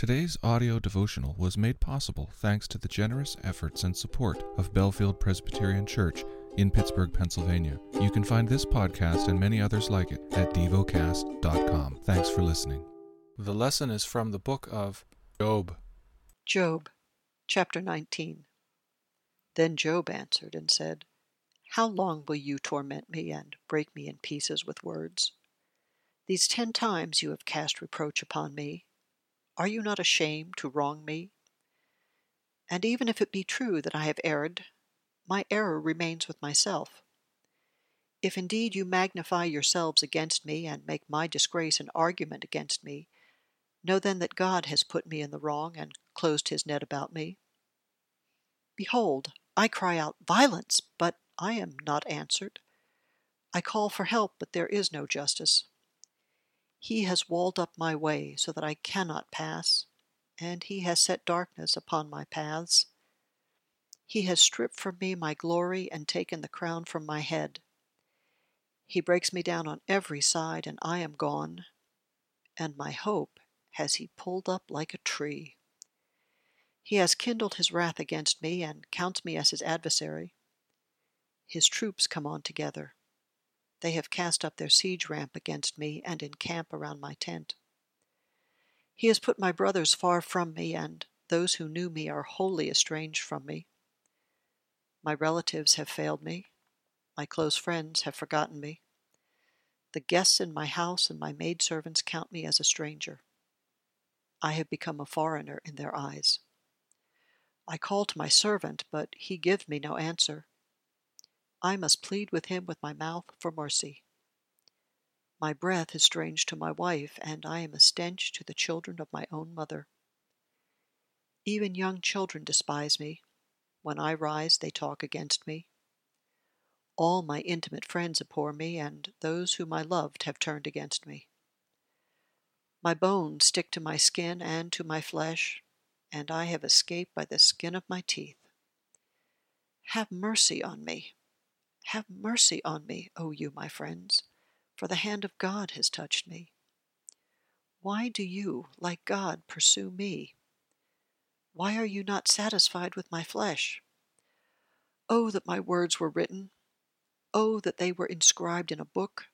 Today's audio devotional was made possible thanks to the generous efforts and support of Bellefield Presbyterian Church in Pittsburgh, Pennsylvania. You can find this podcast and many others like it at devocast.com. Thanks for listening. The lesson is from the book of Job. Job chapter 19 Then Job answered and said, How long will you torment me and break me in pieces with words? These ten times you have cast reproach upon me are you not ashamed to wrong me? And even if it be true that I have erred, my error remains with myself. If indeed you magnify yourselves against me and make my disgrace an argument against me, know then that God has put me in the wrong and closed his net about me. Behold, I cry out, Violence! But I am not answered. I call for help, but there is no justice. He has walled up my way so that I cannot pass, and he has set darkness upon my paths. He has stripped from me my glory and taken the crown from my head. He breaks me down on every side, and I am gone, and my hope has he pulled up like a tree. He has kindled his wrath against me and counts me as his adversary. His troops come on together. They have cast up their siege ramp against me and encamp around my tent. He has put my brothers far from me, and those who knew me are wholly estranged from me. My relatives have failed me. My close friends have forgotten me. The guests in my house and my maidservants count me as a stranger. I have become a foreigner in their eyes. I call to my servant, but he gives me no answer. I must plead with him with my mouth for mercy. My breath is strange to my wife, and I am a stench to the children of my own mother. Even young children despise me. When I rise, they talk against me. All my intimate friends abhor me, and those whom I loved have turned against me. My bones stick to my skin and to my flesh, and I have escaped by the skin of my teeth. Have mercy on me, have mercy on me, O you, my friends, for the hand of God has touched me. Why do you, like God, pursue me? Why are you not satisfied with my flesh? Oh, that my words were written! Oh, that they were inscribed in a book!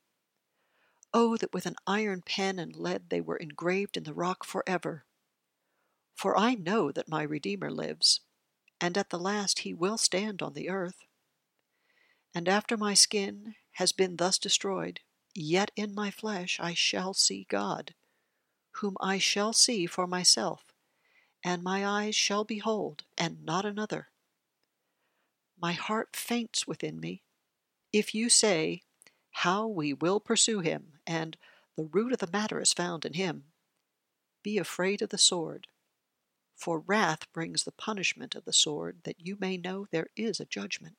Oh, that with an iron pen and lead they were engraved in the rock forever! For I know that my Redeemer lives, and at the last he will stand on the earth. And after my skin has been thus destroyed, yet in my flesh I shall see God, whom I shall see for myself, and my eyes shall behold, and not another. My heart faints within me. If you say, How we will pursue him, and the root of the matter is found in him, be afraid of the sword. For wrath brings the punishment of the sword, that you may know there is a judgment.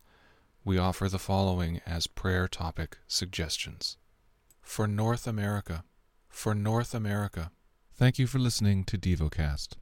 we offer the following as prayer topic suggestions. For North America. For North America. Thank you for listening to DevoCast.